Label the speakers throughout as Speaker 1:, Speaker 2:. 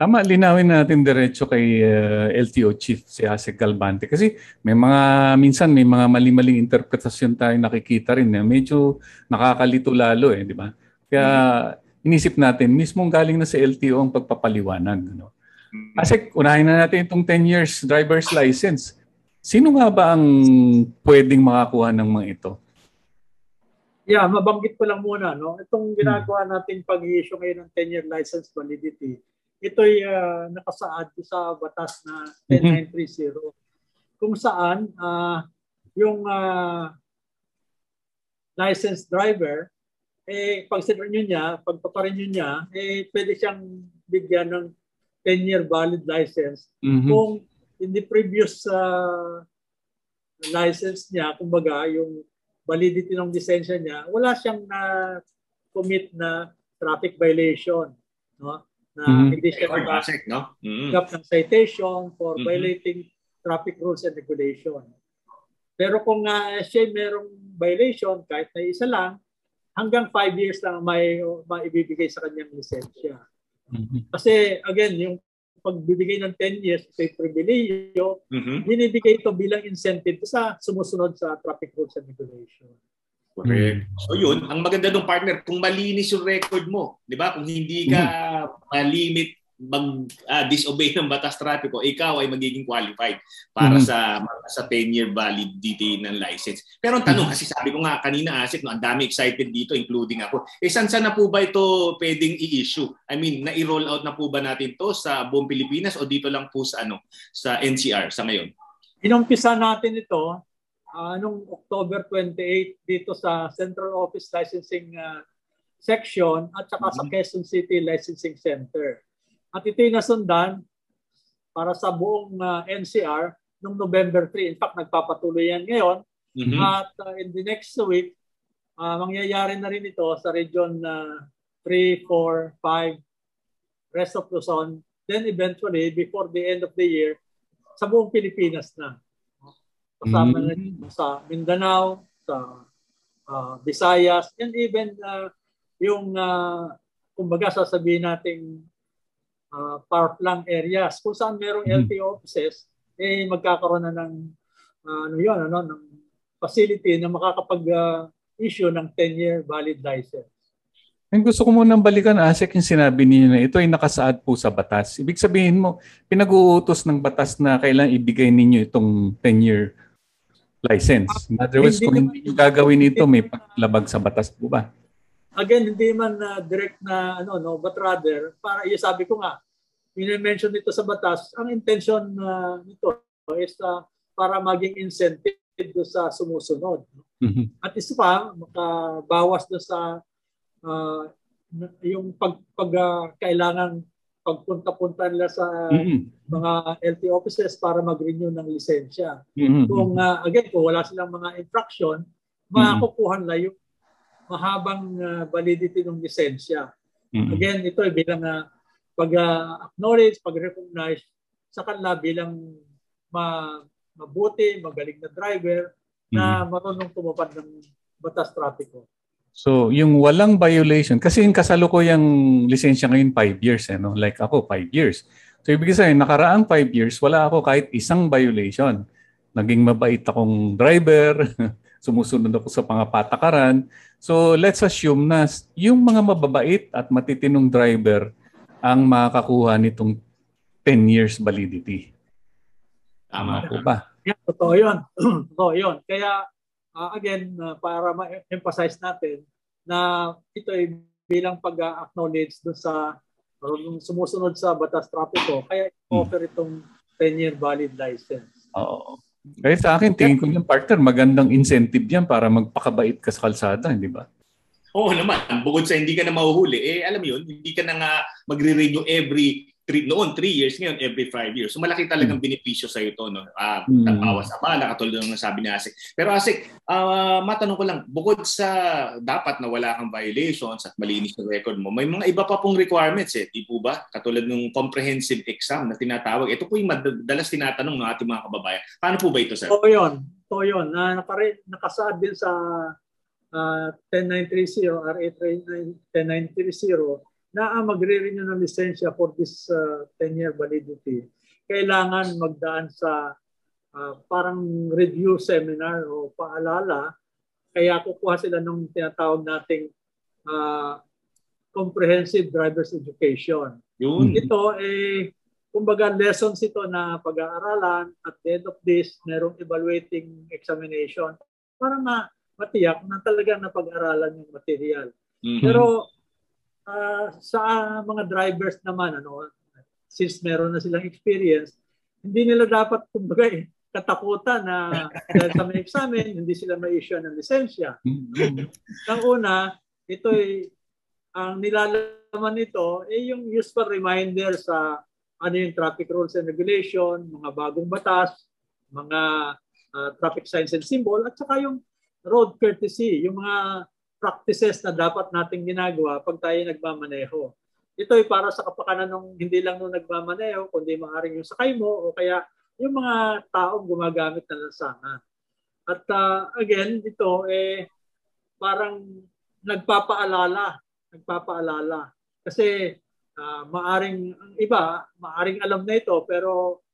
Speaker 1: Tama, linawin natin diretso kay uh, LTO Chief si Asek Galbante kasi may mga minsan may mga mali-maling interpretasyon tayo nakikita rin na medyo nakakalito lalo eh, di ba? Kaya inisip natin mismong galing na sa LTO ang pagpapaliwanag, no. Asek, unahin na natin itong 10 years driver's license. Sino nga ba ang pwedeng makakuha ng mga ito?
Speaker 2: Yeah, mabanggit ko lang muna, no. Itong ginagawa natin pag-issue ngayon ng 10-year license validity ito'y uh, nakasaad sa batas na 10930 mm-hmm. kung saan uh, yung uh, licensed driver eh pag sinrenew niya, pag paparenew niya, eh pwede siyang bigyan ng 10-year valid license mm-hmm. kung in the previous uh, license niya, kumbaga yung validity ng lisensya niya, wala siyang na commit na traffic violation, no? Na mm-hmm. hindi siya nag no? mm-hmm. ng citation for mm-hmm. violating traffic rules and regulation. Pero kung uh, siya merong violation, kahit na isa lang, hanggang 5 years lang may maibibigay sa kanyang lisensya. Mm-hmm. Kasi again, yung pagbibigay ng 10 years sa pribilehyo, mm-hmm. binibigay ito bilang incentive sa sumusunod sa traffic rules and regulation.
Speaker 3: Correct. Mm. So yun, ang maganda ng partner, kung malinis yung record mo, di ba? Kung hindi ka mm. malimit mag uh, disobey ng batas trapiko, ikaw ay magiging qualified para mm sa sa 10-year validity ng license. Pero ang tanong, mm kasi sabi ko nga kanina, Asik, no, ang dami excited dito, including ako. Eh, saan na po ba ito pwedeng i-issue? I mean, na-roll out na po ba natin to sa buong Pilipinas o dito lang po sa ano sa NCR sa ngayon?
Speaker 2: Inumpisa natin ito uh, nung October 28 dito sa Central Office Licensing uh, Section at saka mm-hmm. sa Quezon City Licensing Center. At ito'y nasundan para sa buong uh, NCR noong November 3. In fact, nagpapatuloy yan ngayon. Mm-hmm. At uh, in the next week, uh, mangyayari na rin ito sa region uh, 3, 4, 5, rest of Luzon. Then eventually, before the end of the year, sa buong Pilipinas na. Kasama mm-hmm. na sa Mindanao, sa uh, Visayas, and even uh, yung, uh, kumbaga sasabihin nating uh, power plant areas kung saan merong mm-hmm. LTO offices, eh magkakaroon na ng uh, ano yun, ano, ng facility na makakapag-issue uh, ng 10-year valid license.
Speaker 1: Ang gusto ko munang balikan, Asek, yung sinabi niyo na ito ay nakasaad po sa batas. Ibig sabihin mo, pinag-uutos ng batas na kailangan ibigay ninyo itong 10-year license. In other words, kung nyo gagawin ito, may paglabag sa batas po ba?
Speaker 2: Again, hindi man uh, direct na ano no, but rather para yung sabi ko nga, mention nito sa batas, ang intention uh, nito is uh, para maging incentive do sa sumusunod. Mm-hmm. At isa pa, makabawas do sa uh, yung pag, pag uh, kailangan pagpunta-punta nila sa mm-hmm. mga LT offices para mag-renew ng lisensya. Mm-hmm. Kung uh, again, kung wala silang mga infraction, mm-hmm. makakukuha nila yung mahabang uh, validity ng lisensya. Mm-hmm. Again, ito ay bilang uh, pag-acknowledge, uh, pag-recognize sa kanila bilang ma mabuti, magaling na driver mm-hmm. na marunong tumupad ng batas trapiko.
Speaker 1: So, yung walang violation, kasi yung kasalukuyang lisensya ngayon 5 years, eh, no? like ako 5 years. So, ibig sabihin, nakaraang 5 years, wala ako kahit isang violation. Naging mabait akong driver, sumusunod ako sa pangapatakaran. So, let's assume na yung mga mababait at matitinong driver ang makakakuha nitong 10 years validity.
Speaker 3: Tama
Speaker 1: po ba?
Speaker 2: Yeah, totoo yun. totoo yun. Kaya uh, again, uh, para ma-emphasize natin na ito ay bilang pag-acknowledge dun sa uh, sumusunod sa batas trapiko, kaya hmm. offer itong 10-year valid license.
Speaker 1: Oo. Kaya sa akin, tingin ko yung partner, magandang incentive yan para magpakabait ka sa kalsada, hindi ba?
Speaker 3: Oo naman. Bukod sa hindi ka na mahuhuli, eh alam mo yun, hindi ka na nga magre-renew every three, noon 3 years, ngayon every 5 years. So malaki talagang mm. benepisyo sa ito. No? Uh, mm. Nagbawas sa bala, katulad ng sabi ni Asik. Pero Asik, uh, matanong ko lang, bukod sa dapat na wala kang violations at malinis na record mo, may mga iba pa pong requirements eh. Di po ba? Katulad ng comprehensive exam na tinatawag. Ito po yung madalas tinatanong ng ating mga kababayan. Paano po ba ito, sir?
Speaker 2: Oo yun. Oo yun. Uh, nakare- nakasaad din sa uh, 10930, RA 10930 na magre-renew ng lisensya for this uh, 10-year validity, kailangan magdaan sa uh, parang review seminar o paalala. Kaya kukuha sila ng tinatawag nating uh, comprehensive driver's education. Yun. Ito eh kumbaga lessons ito na pag-aaralan at the end of this merong evaluating examination para ma matiyak na talagang napag-aralan yung material. Mm-hmm. Pero uh, sa mga drivers naman ano since meron na silang experience, hindi nila dapat kumbaga eh, katakutan na dahil sa may examen, hindi sila ma-issue ng lisensya. Mm-hmm. Ang una, ito ay ang nilalaman nito ay yung useful reminder sa ano yung traffic rules and regulation, mga bagong batas, mga uh, traffic signs and symbol, at saka yung road courtesy, yung mga practices na dapat nating ginagawa pag tayo nagmamaneho. Ito ay para sa kapakanan ng hindi lang nung nagmamaneho, kundi maaaring yung sakay mo o kaya yung mga taong gumagamit ng lansangan. At uh, again, ito eh parang nagpapaalala, nagpapaalala. Kasi uh, maaring ang iba, maaring alam na ito pero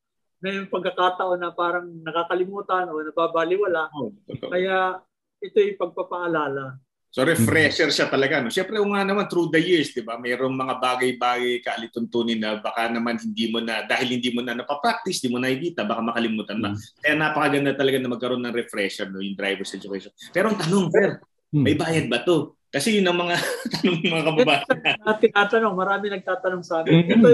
Speaker 2: may pagkakataon na parang nakakalimutan o nababaliwala. Oh, Kaya ito yung pagpapaalala.
Speaker 3: So refresher siya talaga. No? Siyempre nga naman through the years, di ba? Mayroong mga bagay-bagay kaalituntunin na baka naman hindi mo na, dahil hindi mo na napapractice, hindi mo nakikita, baka makalimutan na. Mm. Kaya napakaganda talaga na magkaroon ng refresher, no? yung driver's education. Pero ang tanong, Fer, mm. may bayad ba to? Kasi yun ang mga tanong ng mga kababayan.
Speaker 2: Tinatanong, marami nagtatanong sa amin. Mm. Ito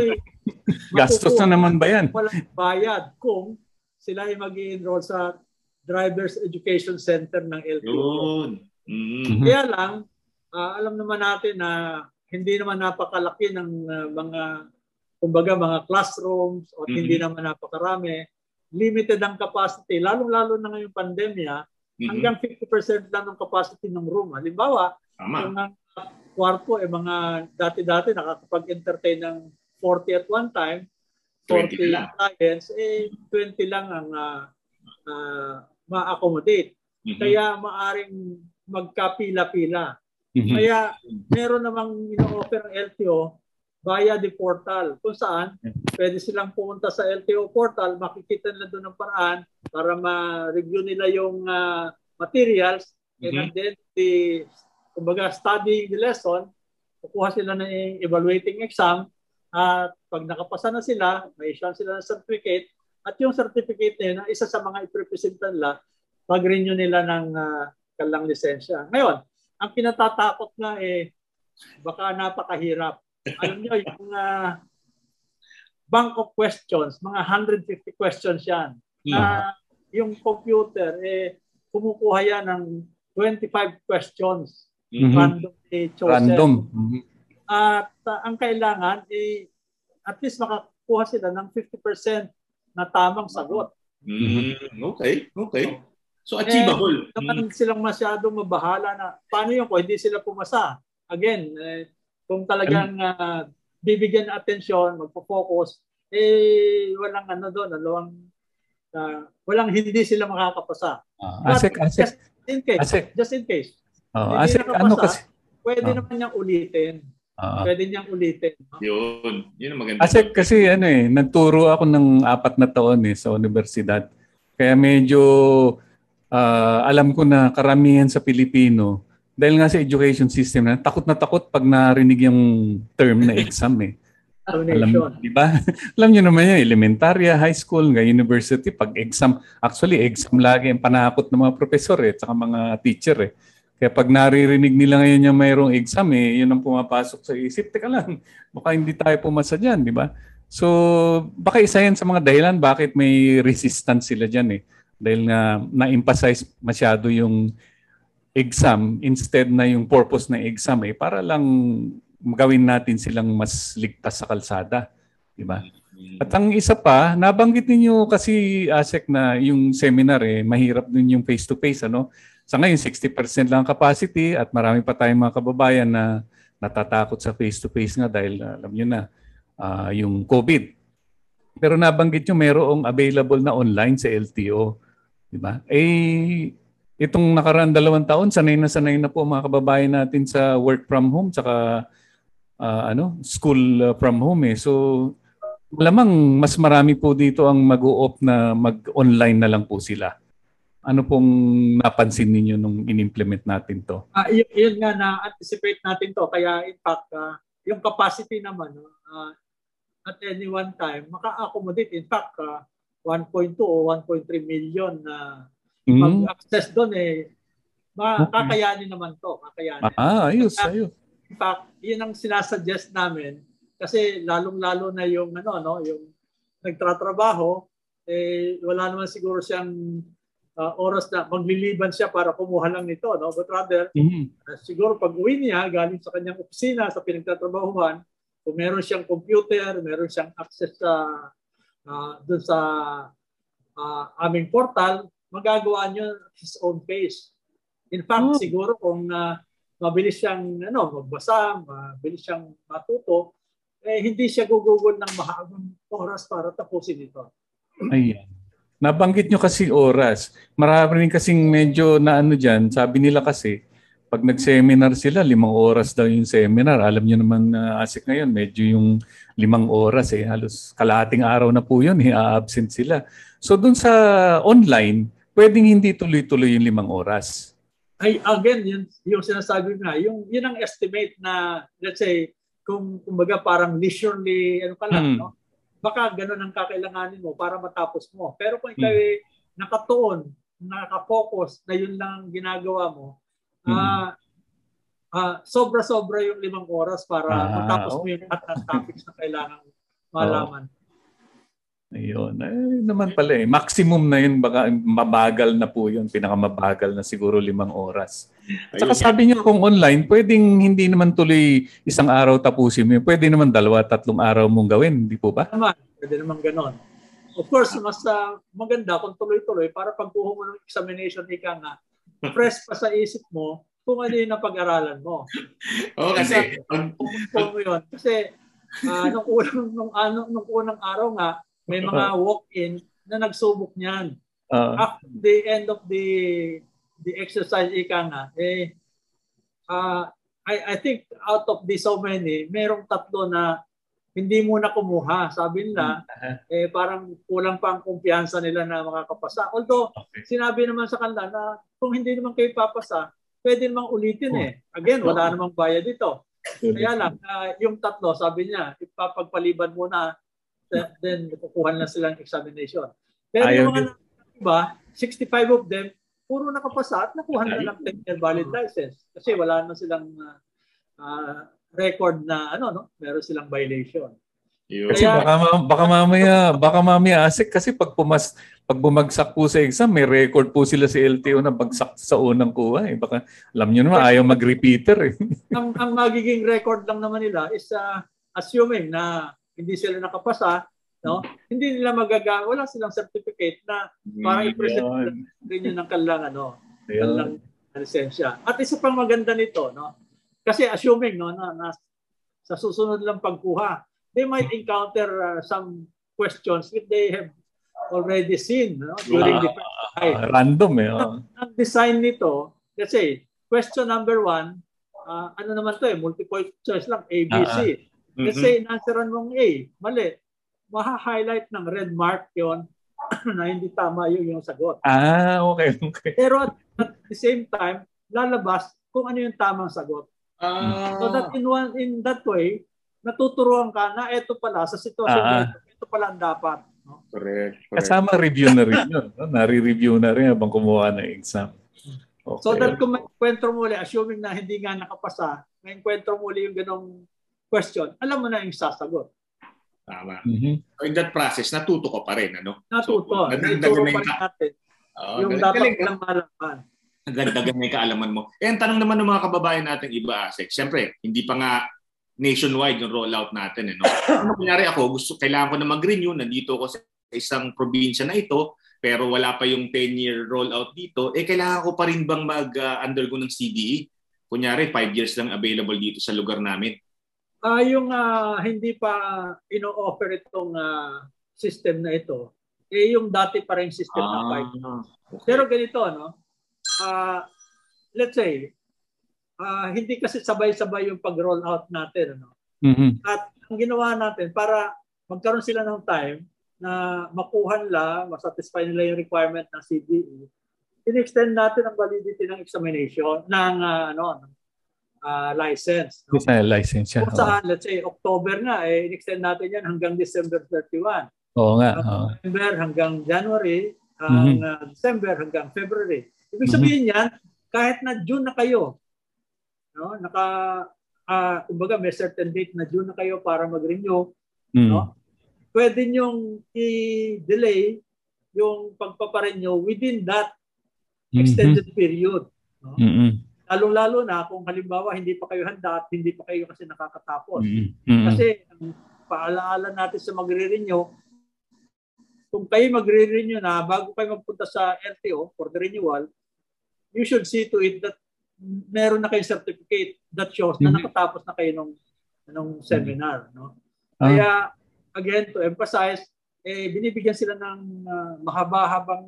Speaker 1: Gastos na naman ba yan?
Speaker 2: Walang bayad kung sila ay mag enroll sa Driver's Education Center ng LTO. Yun. Mm-hmm. Kaya lang, uh, alam naman natin na hindi naman napakalaki ng uh, mga kumbaga mga classrooms o mm-hmm. hindi naman napakarami. Limited ang capacity, lalong-lalo na ngayong pandemya, mm-hmm. hanggang 50% lang ng capacity ng room. Halimbawa, Tama. yung uh, kwarto, eh, mga dati-dati nakakapag-entertain ng 40 at one time, 40 clients, eh 20 lang ang uh, uh, ma-accommodate. Mm-hmm. Kaya maaring magkapila-pila. Mm-hmm. Kaya meron namang ino-offer ang LTO via the portal kung saan pwede silang pumunta sa LTO portal, makikita nila doon ng paraan para ma-review nila yung uh, materials mm-hmm. and then the kumbaga studying the lesson, kukuha sila ng evaluating exam at pag nakapasa na sila, may issue sila ng certificate at yung certificate na yun, isa sa mga iprepresenta nila, pag-renew nila ng uh, lang lisensya. Ngayon, ang kinatatakot nga eh, baka napakahirap. Alam niyo, yung uh, bank of questions, mga 150 questions yan. Na uh, yung computer, eh, kumukuha yan ng 25 questions. Mm-hmm. Randomly chosen. Random. Mm-hmm. At uh, ang kailangan, eh, at least makakuha sila ng 50% na tamang sagot.
Speaker 3: Mm-hmm. Okay, okay. So achievable.
Speaker 2: Eh, naman hmm. silang masyadong mabahala na paano yung kung hindi sila pumasa. Again, eh, kung talagang uh, bibigyan atensyon, magpo-focus, eh walang ano doon, walang uh, walang hindi sila makakapasa.
Speaker 1: Uh, asik, asik.
Speaker 2: Just in case, asik. just in case.
Speaker 1: Uh, asik, nakapasa, ano kasi?
Speaker 2: Pwede uh, naman niyang ulitin. Uh, pwede niyang ulitin.
Speaker 3: No? Yun. Yun ang maganda.
Speaker 1: Asik kasi ano eh, nagturo ako ng apat na taon eh sa universidad. Kaya medyo uh, alam ko na karamihan sa Pilipino, dahil nga sa education system na takot na takot pag narinig yung term na exam eh. Alam, di ba? Alam niyo naman yan, elementarya, high school, nga university, pag exam, actually exam lagi ang panakot ng mga professor eh, at mga teacher eh. Kaya pag naririnig nila ngayon yung mayroong exam eh, yun ang pumapasok sa isip. Teka lang, baka hindi tayo pumasa dyan, di ba? So, baka isa yan sa mga dahilan bakit may resistance sila dyan eh dahil nga na-emphasize masyado yung exam instead na yung purpose ng exam eh para lang gawin natin silang mas ligtas sa kalsada, di ba? At ang isa pa, nabanggit ninyo kasi ASEC na yung seminar eh mahirap din yung face to face ano. Sa ngayon 60% lang capacity at marami pa tayong mga kababayan na natatakot sa face to face nga dahil alam niyo na uh, yung COVID. Pero nabanggit nyo mayroong available na online sa LTO. Di ba? Eh, itong nakaraan dalawang taon, sanay na sanay na po mga kababayan natin sa work from home, tsaka uh, ano, school uh, from home eh. So malamang mas marami po dito ang mag-o-opt na mag-online na lang po sila. Ano pong napansin ninyo nung in-implement natin to?
Speaker 2: Uh, yun, yun nga na-anticipate natin to. Kaya in fact, uh, yung capacity naman uh, at any one time, maka-accommodate. In fact, uh, 1.2 o 1.3 million na uh, mm. mag-access doon eh. Makakayanin naman to. Kakayanin.
Speaker 1: Ah, ayos, ayos.
Speaker 2: In fact, yun ang sinasuggest namin kasi lalong-lalo na yung ano no, yung nagtratrabaho eh wala naman siguro siyang uh, oras na magliliban siya para kumuha lang nito, no? But rather, mm-hmm. uh, siguro pag uwi niya, galing sa kanyang opisina, sa pinagtatrabahuhan, kung meron siyang computer, meron siyang access sa uh, dun sa uh, aming portal, magagawa niya his own pace. In fact, oh. siguro kung uh, mabilis siyang ano, magbasa, mabilis siyang matuto, eh, hindi siya gugugol ng mahabang oras para tapusin ito.
Speaker 1: Ayan. Nabanggit nyo kasi oras. Marami rin kasing medyo na ano dyan. Sabi nila kasi, pag nag-seminar sila, limang oras daw yung seminar. Alam nyo naman na uh, ASIC ngayon, medyo yung limang oras eh. Halos kalating araw na po yun, i-absent sila. So dun sa online, pwedeng hindi tuloy-tuloy yung limang oras.
Speaker 2: Ay, again, yun, yung sinasabi nga, yung, yun ang estimate na, let's say, kung kumbaga parang leisurely, ano ka lang, hmm. no? baka ganun ang kakailanganin mo para matapos mo. Pero kung ikaw hmm. nakatuon, nakafocus na yun lang ginagawa mo. Uh, uh, sobra-sobra yung limang oras para ah, matapos mo yung lahat ng topics na kailangan malaman. Oh.
Speaker 1: Ayun. Ay, naman pala eh. Maximum na yun, baka mabagal na po yun. Pinakamabagal na siguro limang oras. Saka sabi niyo kung online, pwedeng hindi naman tuloy isang araw tapusin mo. Pwede naman dalawa, tatlong araw mong gawin. Di po ba?
Speaker 2: Naman. Pwede naman ganon. Of course, mas uh, maganda kung tuloy-tuloy para pagkuha mo ng examination, ika nga, fresh pa sa isip mo kung ano yung napag-aralan mo.
Speaker 3: Oo, oh, kasi...
Speaker 2: Kung mo yun. Kasi uh, nung, unang, nung, ano, nung unang araw nga, may mga walk-in na nagsubok niyan. Uh, After the end of the the exercise ika nga, eh, uh, I, I think out of the so many, merong tatlo na hindi mo na kumuha. Sabi nila, uh-huh. eh, parang kulang pa ang kumpiyansa nila na makakapasa. Although, okay. sinabi naman sa kanila na kung hindi naman kayo papasa, pwede namang ulitin eh. Again, wala namang bayad dito. Kaya lang, uh, yung tatlo, sabi niya, ipapagpaliban muna then kukuha na silang examination. Pero Ayaw yung mga iba, 65 of them, puro nakapasa at nakuha na lang 10-year valid license. Kasi wala na silang uh, uh, record na ano no, meron silang violation.
Speaker 1: Kasi Kaya, baka, baka mamaya, baka mamaya asik kasi pag pumas pag bumagsak po sa exam, may record po sila sa LTO na bagsak sa unang kuha. Eh. Baka alam niyo naman, ayaw mag-repeater. Eh.
Speaker 2: ang, ang magiging record lang naman nila is uh, assuming na hindi sila nakapasa, no? Hindi nila magaga wala silang certificate na para i-present rin yun ng kanilang ano, kanilang lisensya. At isa pang maganda nito, no? Kasi assuming no na, na sa susunod lang pagkuha, they might encounter uh, some questions if they have already seen no, during uh, the
Speaker 1: uh, random eh. Oh.
Speaker 2: Ang design nito, let's say, question number one, uh, ano naman to eh, multiple choice lang, ABC. Uh-huh. Mm-hmm. Let's say, inansaran mong A, mali. Maha-highlight ng red mark yon na hindi tama yung, yung sagot.
Speaker 1: Ah, okay, okay.
Speaker 2: Pero at, at the same time, lalabas kung ano yung tamang sagot. Ah. So that in one in that way, natuturuan ka na ito pala sa sitwasyon ah. ito, ito pala ang dapat.
Speaker 3: No? Correct,
Speaker 1: correct. Kasama review na rin yun. No? Nare-review na rin habang kumuha ng exam.
Speaker 2: Okay. So that kung may kwentro muli, assuming na hindi nga nakapasa, may kwentro muli yung ganong question, alam mo na yung sasagot.
Speaker 3: Tama. Mm-hmm. So in that process, natuto ko pa rin. Ano?
Speaker 2: Natuto. So, Natuturo pa rin natin. Oh, yung galing, dapat galing, lang malaman.
Speaker 3: Na yung kaalaman mo. Eh, ang tanong naman ng mga kababayan natin iba, Asek, siyempre, hindi pa nga nationwide yung rollout natin. Eh, no? Ano kunyari ako, gusto, kailangan ko na mag-renew, nandito ako sa isang probinsya na ito, pero wala pa yung 10-year rollout dito, eh kailangan ko pa rin bang mag-undergo uh, ng CDE? Kunyari, 5 years lang available dito sa lugar namin.
Speaker 2: Uh, yung uh, hindi pa ino-offer itong uh, system na ito, eh yung dati pa rin system ah, na 5. Okay. Pero ganito, no? Uh, let's say, uh, hindi kasi sabay-sabay yung pag-roll out natin. Ano?
Speaker 1: Mhm.
Speaker 2: At ang ginawa natin para magkaroon sila ng time na makuha nila, masatisfy nila yung requirement ng CBE, in-extend natin ang validity ng examination, ng ah, ano, ah, license. No?
Speaker 1: Sa license siya.
Speaker 2: Kung saan, let's say, October nga, eh, in-extend natin yan hanggang December 31.
Speaker 1: Oo nga. oo.
Speaker 2: November hanggang January,
Speaker 1: Mhm.
Speaker 2: ang uh, December hanggang February. Ibig sabihin yan, kahit na June na kayo, no, naka, ah, kumbaga may certain date na June na kayo para mag-renew,
Speaker 1: Mm.
Speaker 2: no? pwede nyong i-delay yung pagpaparenew within that
Speaker 1: Mhm.
Speaker 2: extended period. No?
Speaker 1: Mm-mm.
Speaker 2: Lalo-lalo na kung halimbawa hindi pa kayo handa at hindi pa kayo kasi nakakatapos.
Speaker 1: Mm-mm. Mm-mm.
Speaker 2: Kasi ang paalaala natin sa magre-renew, kung kayo magre-renew na bago kayo magpunta sa LTO for the renewal, you should see to it that meron na kayong certificate that shows na
Speaker 1: Mhm.
Speaker 2: nakatapos na kayo nung, nung seminar. No?
Speaker 1: Ah.
Speaker 2: Kaya, again, to emphasize, eh, binibigyan sila ng ah, mahaba-habang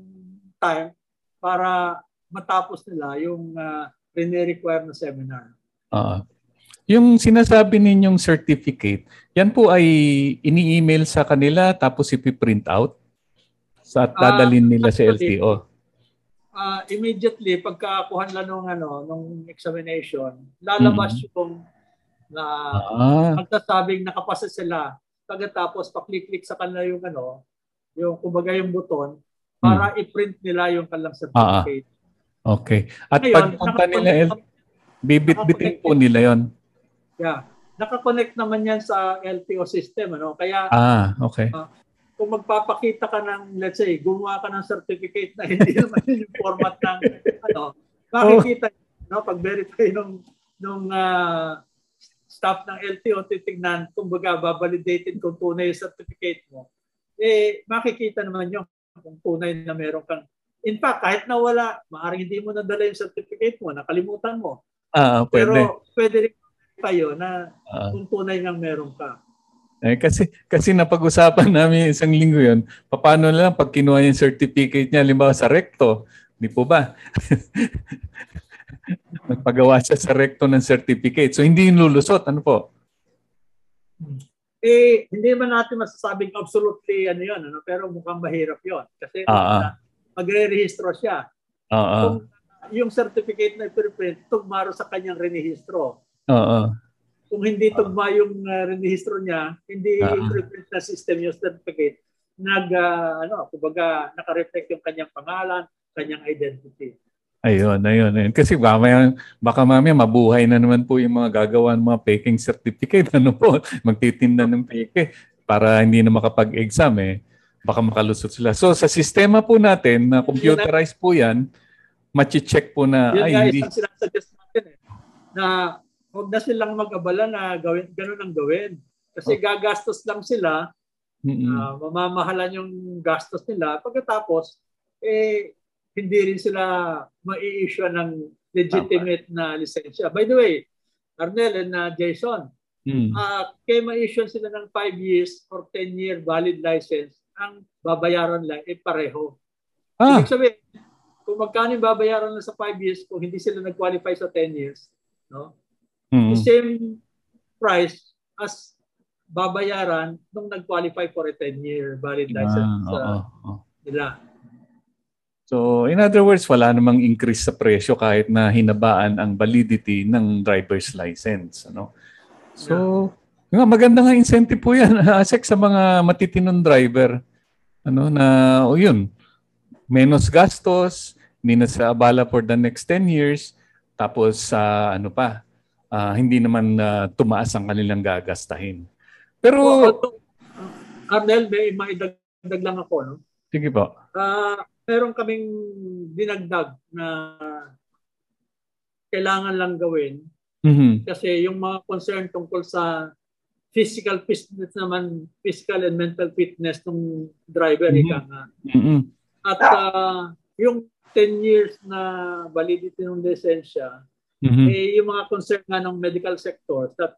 Speaker 2: time para matapos nila yung uh, require na seminar.
Speaker 1: Ah. yung sinasabi ninyong certificate, yan po ay ini-email sa kanila tapos ipiprint out sa at
Speaker 2: Ah,
Speaker 1: dadalhin nila sa
Speaker 2: actually,
Speaker 1: LTO.
Speaker 2: Uh, immediately pagkakuha nila nung ano nung examination lalabas yung na
Speaker 1: Ah,
Speaker 2: magsasabing nakapasa sila pagkatapos pa-click-click sa kanila yung ano yung kumbaga yung buton para i-print nila yung kanilang certificate.
Speaker 1: okay. At
Speaker 2: Ngayon,
Speaker 1: pagpunta nila,
Speaker 2: nakakonect-
Speaker 1: bibit-bitin po nila yon.
Speaker 2: yeah, nakakonect naman yan sa LTO system ano kaya
Speaker 1: Ah, okay.
Speaker 2: Kung magpapakita ka ng let's say gumawa ka ng certificate na hindi naman yun yung format ng ano makikita no pag verify nung nung ah, staff ng LTO titingnan kumbaga babalidated kung tunay yung certificate mo eh makikita naman yun kung tunay na meron kang in fact kahit nawala maaring hindi mo nadala yung certificate mo nakalimutan mo
Speaker 1: Ah, pwede.
Speaker 2: pero pwede rin tayo na
Speaker 1: Ah.
Speaker 2: kung tunay nga meron ka
Speaker 1: Eh, kasi kasi napag-usapan namin isang linggo 'yon. Paano na lang pag kinuha yung certificate niya limbawa sa recto, di po ba? Nagpagawa siya sa recto ng certificate. So hindi yung lulusot, ano po?
Speaker 2: eh hindi man natin masasabing absolutely ano yun ano pero mukhang mahirap yon kasi
Speaker 1: Ah, ah.
Speaker 2: uh, magre-rehistro siya
Speaker 1: Oo.
Speaker 2: kung yung certificate na i-print tugmaro sa kanyang renehistro
Speaker 1: Oo.
Speaker 2: Kung hindi tugma yung uh, renehistro niya hindi
Speaker 1: Ah.
Speaker 2: i-print na system yung certificate nag ah, ano kumbaga naka-reflect yung kanyang pangalan kanyang identity
Speaker 1: Ayun, ayun, ayun. Kasi mamaya, baka mamaya mabuhay na naman po yung mga gagawa ng mga faking certificate. Ano po, magtitinda ng fake para hindi na makapag-exam eh. Baka makalusot sila. So sa sistema po natin, na computerized po yan, machi-check po na,
Speaker 2: yun
Speaker 1: ay
Speaker 2: nga
Speaker 1: hindi.
Speaker 2: isang sinasuggest natin eh na huwag na silang mag-abala na gawin ganun ang gawin kasi gagastos lang sila
Speaker 1: Mm-mm.
Speaker 2: Ah, mamamahalan yung gastos nila. Pagkatapos, eh, hindi rin sila mai-issue ng legitimate na lisensya. By the way, Arnel and uh, Jason,
Speaker 1: Mm.
Speaker 2: uh, kaya ma-issue sila ng 5 years or 10-year valid license, ang babayaran lang ay pareho.
Speaker 1: Ah,
Speaker 2: Ibig sabihin, kung magkano yung babayaran lang sa 5 years kung hindi sila nag-qualify sa 10 years, no?
Speaker 1: Mm.
Speaker 2: the same price as babayaran nung nag-qualify for a 10-year valid license
Speaker 1: Ah,
Speaker 2: sa
Speaker 1: oo, oo.
Speaker 2: nila.
Speaker 1: So, in other words, wala namang increase sa presyo kahit na hinabaan ang validity ng driver's license. Ano? So, nga maganda nga incentive po yan, Asek, sa mga matitinong driver. Ano, na, o yun, menos gastos, na sa abala for the next 10 years, tapos sa ano pa, ah, hindi naman ah, tumaas ang kanilang gagastahin. Pero,
Speaker 2: uh, Arnel, may maidagdag lang ako. No?
Speaker 1: sige po.
Speaker 2: Ah, meron kaming dinagdag na kailangan lang gawin
Speaker 1: Mhm.
Speaker 2: kasi yung mga concern tungkol sa physical fitness naman, physical and mental fitness ng driver,
Speaker 1: Mhm.
Speaker 2: ika nga.
Speaker 1: Mhm.
Speaker 2: At ah, yung 10 years na validity ng lisensya,
Speaker 1: Mhm.
Speaker 2: eh, yung mga concern nga ng medical sector that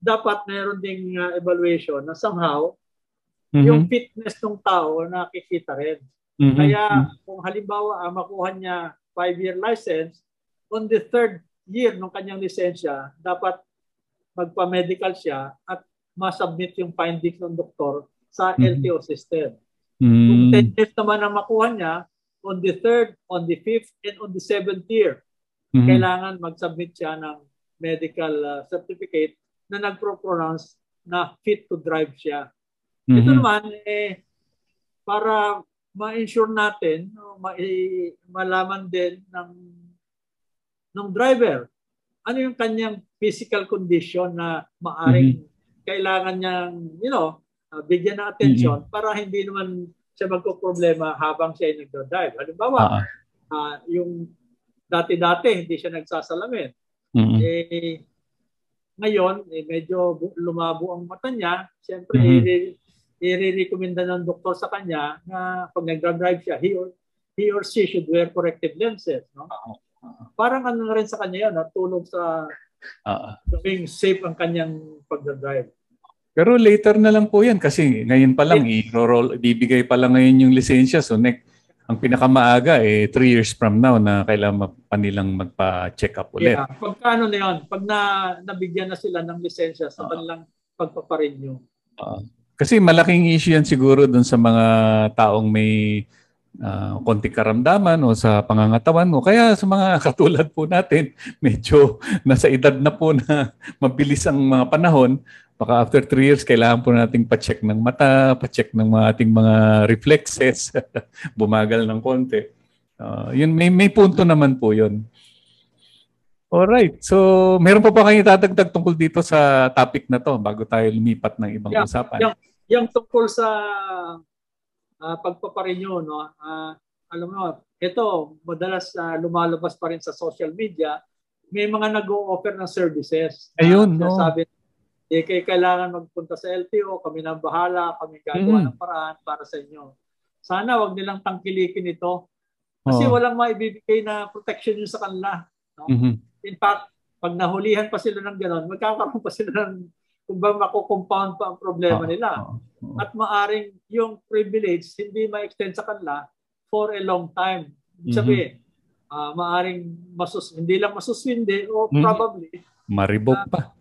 Speaker 2: dapat meron ding uh, evaluation na somehow
Speaker 1: Mhm.
Speaker 2: yung fitness ng tao nakikita rin.
Speaker 1: Mhm.
Speaker 2: Kaya kung halimbawa ah, makuha niya 5-year license, on the third year ng kanyang lisensya, dapat magpa-medical siya at ma-submit yung findings ng doktor sa
Speaker 1: Mhm.
Speaker 2: LTO system. Kung
Speaker 1: Mm.
Speaker 2: 10 years naman ang makuha niya, on the third, on the fifth, and on the seventh year,
Speaker 1: Mhm.
Speaker 2: kailangan mag-submit siya ng medical uh, certificate na nagpro-pronounce na fit to drive siya. Ito
Speaker 1: Mhm.
Speaker 2: naman, eh, para ma-ensure natin, no, ma- malaman din ng, ng driver, ano yung kanyang physical condition na maaring kailangan niyang, you know, uh, bigyan ng attention para hindi naman siya magko-problema habang siya ay nagdadrive. Halimbawa,
Speaker 1: ah. ah,
Speaker 2: yung dati-dati hindi siya nagsasalamin.
Speaker 1: Mhm.
Speaker 2: Eh, ngayon, eh, medyo lumabo ang mata niya. Siyempre,
Speaker 1: Mhm.
Speaker 2: i- i-recommenda ng doktor sa kanya na pag nagdra-drive siya, he or, he or she should wear corrective lenses. No? Parang ano na rin sa kanya yun, natulong sa
Speaker 1: ah.
Speaker 2: gawing safe ang kanyang pagdra-drive.
Speaker 1: Pero later na lang po yan kasi ngayon pa lang, i-roll, bibigay pa lang ngayon yung lisensya. So next, ang pinakamaaga eh 3 years from now na kailangan pa nilang magpa-check up ulit.
Speaker 2: Yeah. Pagka ano na yun, pag na, nabigyan na sila ng lisensya sa kanilang pagpaparenew.
Speaker 1: Kasi malaking issue yan siguro dun sa mga taong may ah, konting karamdaman o sa pangangatawan o kaya sa mga katulad po natin, medyo nasa edad na po na mabilis ang mga panahon. Baka after 3 years, kailangan po nating pa-check ng mata, pa-check ng mga ating mga reflexes, bumagal ng konti. Ah, yun, may, may punto naman po yun. Alright. So, meron pa ba kayo tatagdag tungkol dito sa topic na to bago tayo lumipat ng ibang
Speaker 2: Yeah,
Speaker 1: usapan?
Speaker 2: yeah. Yung tungkol sa uh, pagpaparenew, no? ah, alam mo, ito, madalas ah, lumalabas pa rin sa social media, may mga nag-o-offer ng services. na
Speaker 1: Ayun, no.
Speaker 2: Sabi, eh, kay kailangan magpunta sa LTO, kami na bahala, kami gagawa
Speaker 1: Mm.
Speaker 2: ng paraan para sa inyo. Sana wag nilang tangkilikin ito. Kasi
Speaker 1: Oo.
Speaker 2: walang maibibigay na protection yun sa kanila.
Speaker 1: Mhm.
Speaker 2: In fact, pag nahulihan pa sila ng gano'n, magkakaroon pa sila ng kung ba mako-compound pa ang problema
Speaker 1: Oo,
Speaker 2: nila.
Speaker 1: oo.
Speaker 2: At maaring yung privilege hindi ma-extend sa kanila for a long time. Ibig
Speaker 1: Mhm.
Speaker 2: Sabihin, ah, maaring masus hindi lang masuswinde o
Speaker 1: Mhm.
Speaker 2: probably
Speaker 1: Maribok pa.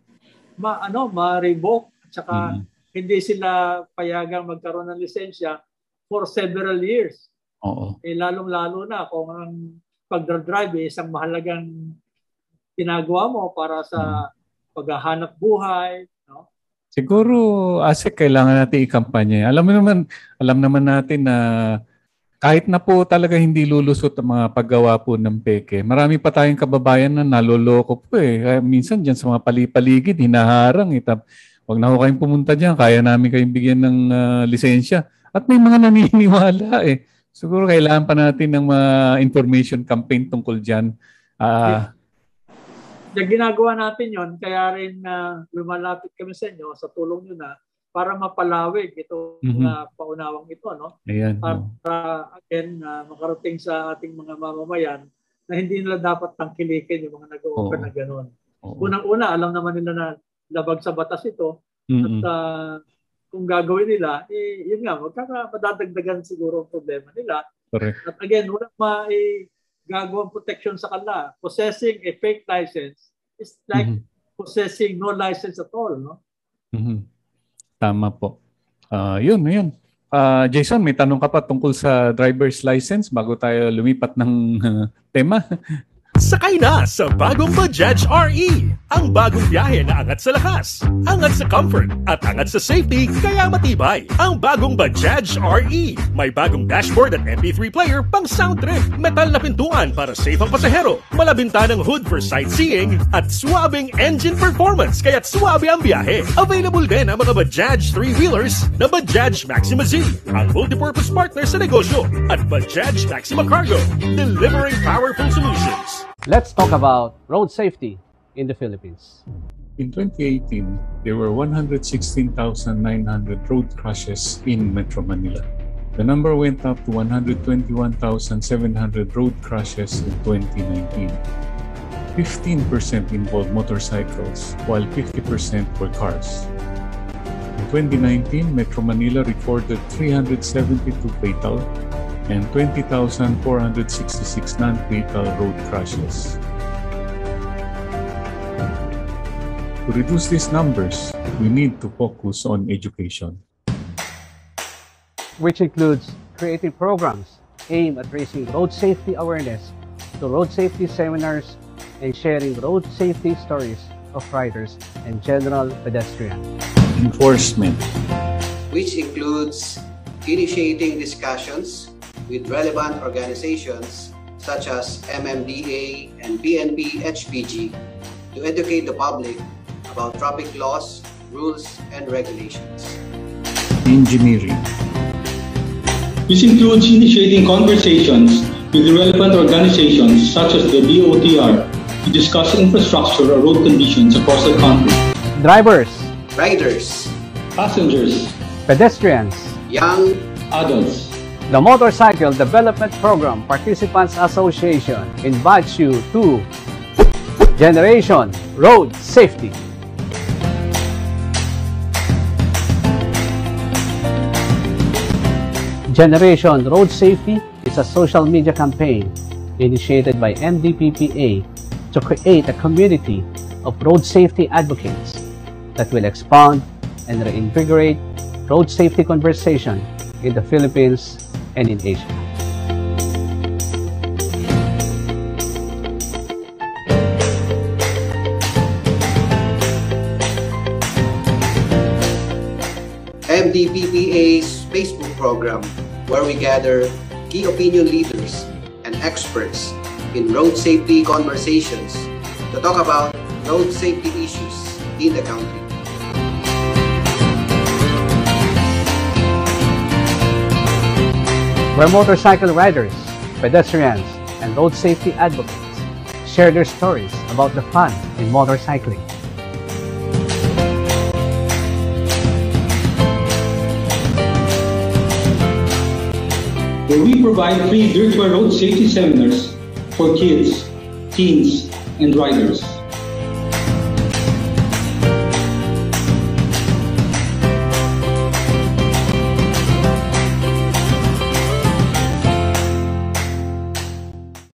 Speaker 2: ma ano ma-revoke at saka
Speaker 1: Mhm.
Speaker 2: hindi sila payagang magkaroon ng lisensya for several years.
Speaker 1: Oo.
Speaker 2: Eh lalong-lalo na kung ang pagdra-drive eh, isang mahalagang ginagawa mo para sa paghahanap buhay?
Speaker 1: Siguro, Asik, kailangan natin ikampanya. Alam mo naman, alam naman natin na kahit na po talaga hindi lulusot ang mga paggawa po ng peke, marami pa tayong kababayan na naloloko po eh. Kaya minsan dyan sa mga palipaligid, hinaharang. Eh. Tap- Huwag na ho kayong pumunta dyan, kaya namin kayong bigyan ng ah, lisensya. At may mga naniniwala eh. Siguro kailangan pa natin ng mga information campaign tungkol dyan. Ah,
Speaker 2: Yung ginagawa natin yon kaya rin na lumalapit kami sa inyo sa tulong nyo na para mapalawig ito
Speaker 1: Mhm.
Speaker 2: na paunawang ito no
Speaker 1: ayan.
Speaker 2: para
Speaker 1: oh.
Speaker 2: again na makarating sa ating mga mamamayan na hindi nila dapat tangkilikin yung mga nag-o-offer
Speaker 1: Oo.
Speaker 2: na gano'n.
Speaker 1: Oo.
Speaker 2: Unang-una, alam naman nila na labag sa batas ito at
Speaker 1: Mm-mm.
Speaker 2: ah, kung gagawin nila, eh, yun nga, magkaka madadagdagan siguro ang problema nila.
Speaker 1: Correct.
Speaker 2: At again, walang maigagawang protection sa kanila. Possessing a fake license is like
Speaker 1: Mhm.
Speaker 2: possessing no license at all. No?
Speaker 1: Mhm. Tama po. Ah, yun, yun. Ah, Jason, may tanong ka pa tungkol sa driver's license bago tayo lumipat ng ah, tema?
Speaker 4: Sakay na sa bagong Bajaj RE. Ang bagong biyahe na angat sa lakas, angat sa comfort, at angat sa safety kaya matibay. Ang bagong Bajaj RE. May bagong dashboard at MP3 player pang sound trip. Metal na pintuan para safe ang pasahero. Malabintanang hood for sightseeing at swabing engine performance kaya't swabe ang biyahe. Available din ang mga Bajaj 3-wheelers na Bajaj Maxima Z, ang multipurpose partner sa negosyo, at Bajaj Maxima Cargo, delivering powerful solutions.
Speaker 5: Let's talk about road safety in the Philippines.
Speaker 1: In 2018, there were 116,900 road crashes in Metro Manila. The number went up to 121,700 road crashes in 2019. 15% involved motorcycles, while 50% were cars. In 2019, Metro Manila recorded 372 fatal and 20,466 non-fatal road crashes. To reduce these numbers, we need to focus on education.
Speaker 5: which includes creating programs aimed at raising road safety awareness to road safety seminars and sharing road safety stories of riders and general pedestrians.
Speaker 1: Enforcement.
Speaker 6: which includes initiating discussions with relevant organizations such as MMDA and PNP HPG to educate the public about traffic laws, rules, and regulations.
Speaker 1: Engineering.
Speaker 7: This includes initiating conversations with relevant organizations such as the DOTR to discuss infrastructure or road conditions across the country.
Speaker 5: Drivers,
Speaker 6: Riders,
Speaker 7: Passengers,
Speaker 5: pedestrians,
Speaker 6: young,
Speaker 7: adults,
Speaker 5: the Motorcycle Development Program Participants Association invites you to Generation Road Safety. Generation Road Safety is a social media campaign initiated by MDPPA to create a community of road safety advocates that will expand and reinvigorate road safety conversation in the Philippines and in Asia.
Speaker 6: MDPPA's Facebook program, where we gather key opinion leaders and experts in road safety conversations to talk about road safety issues in the country.
Speaker 5: Where motorcycle riders, pedestrians, and road safety advocates share their stories about the fun in motorcycling.
Speaker 7: where we provide free virtual road safety seminars for kids, teens, and riders.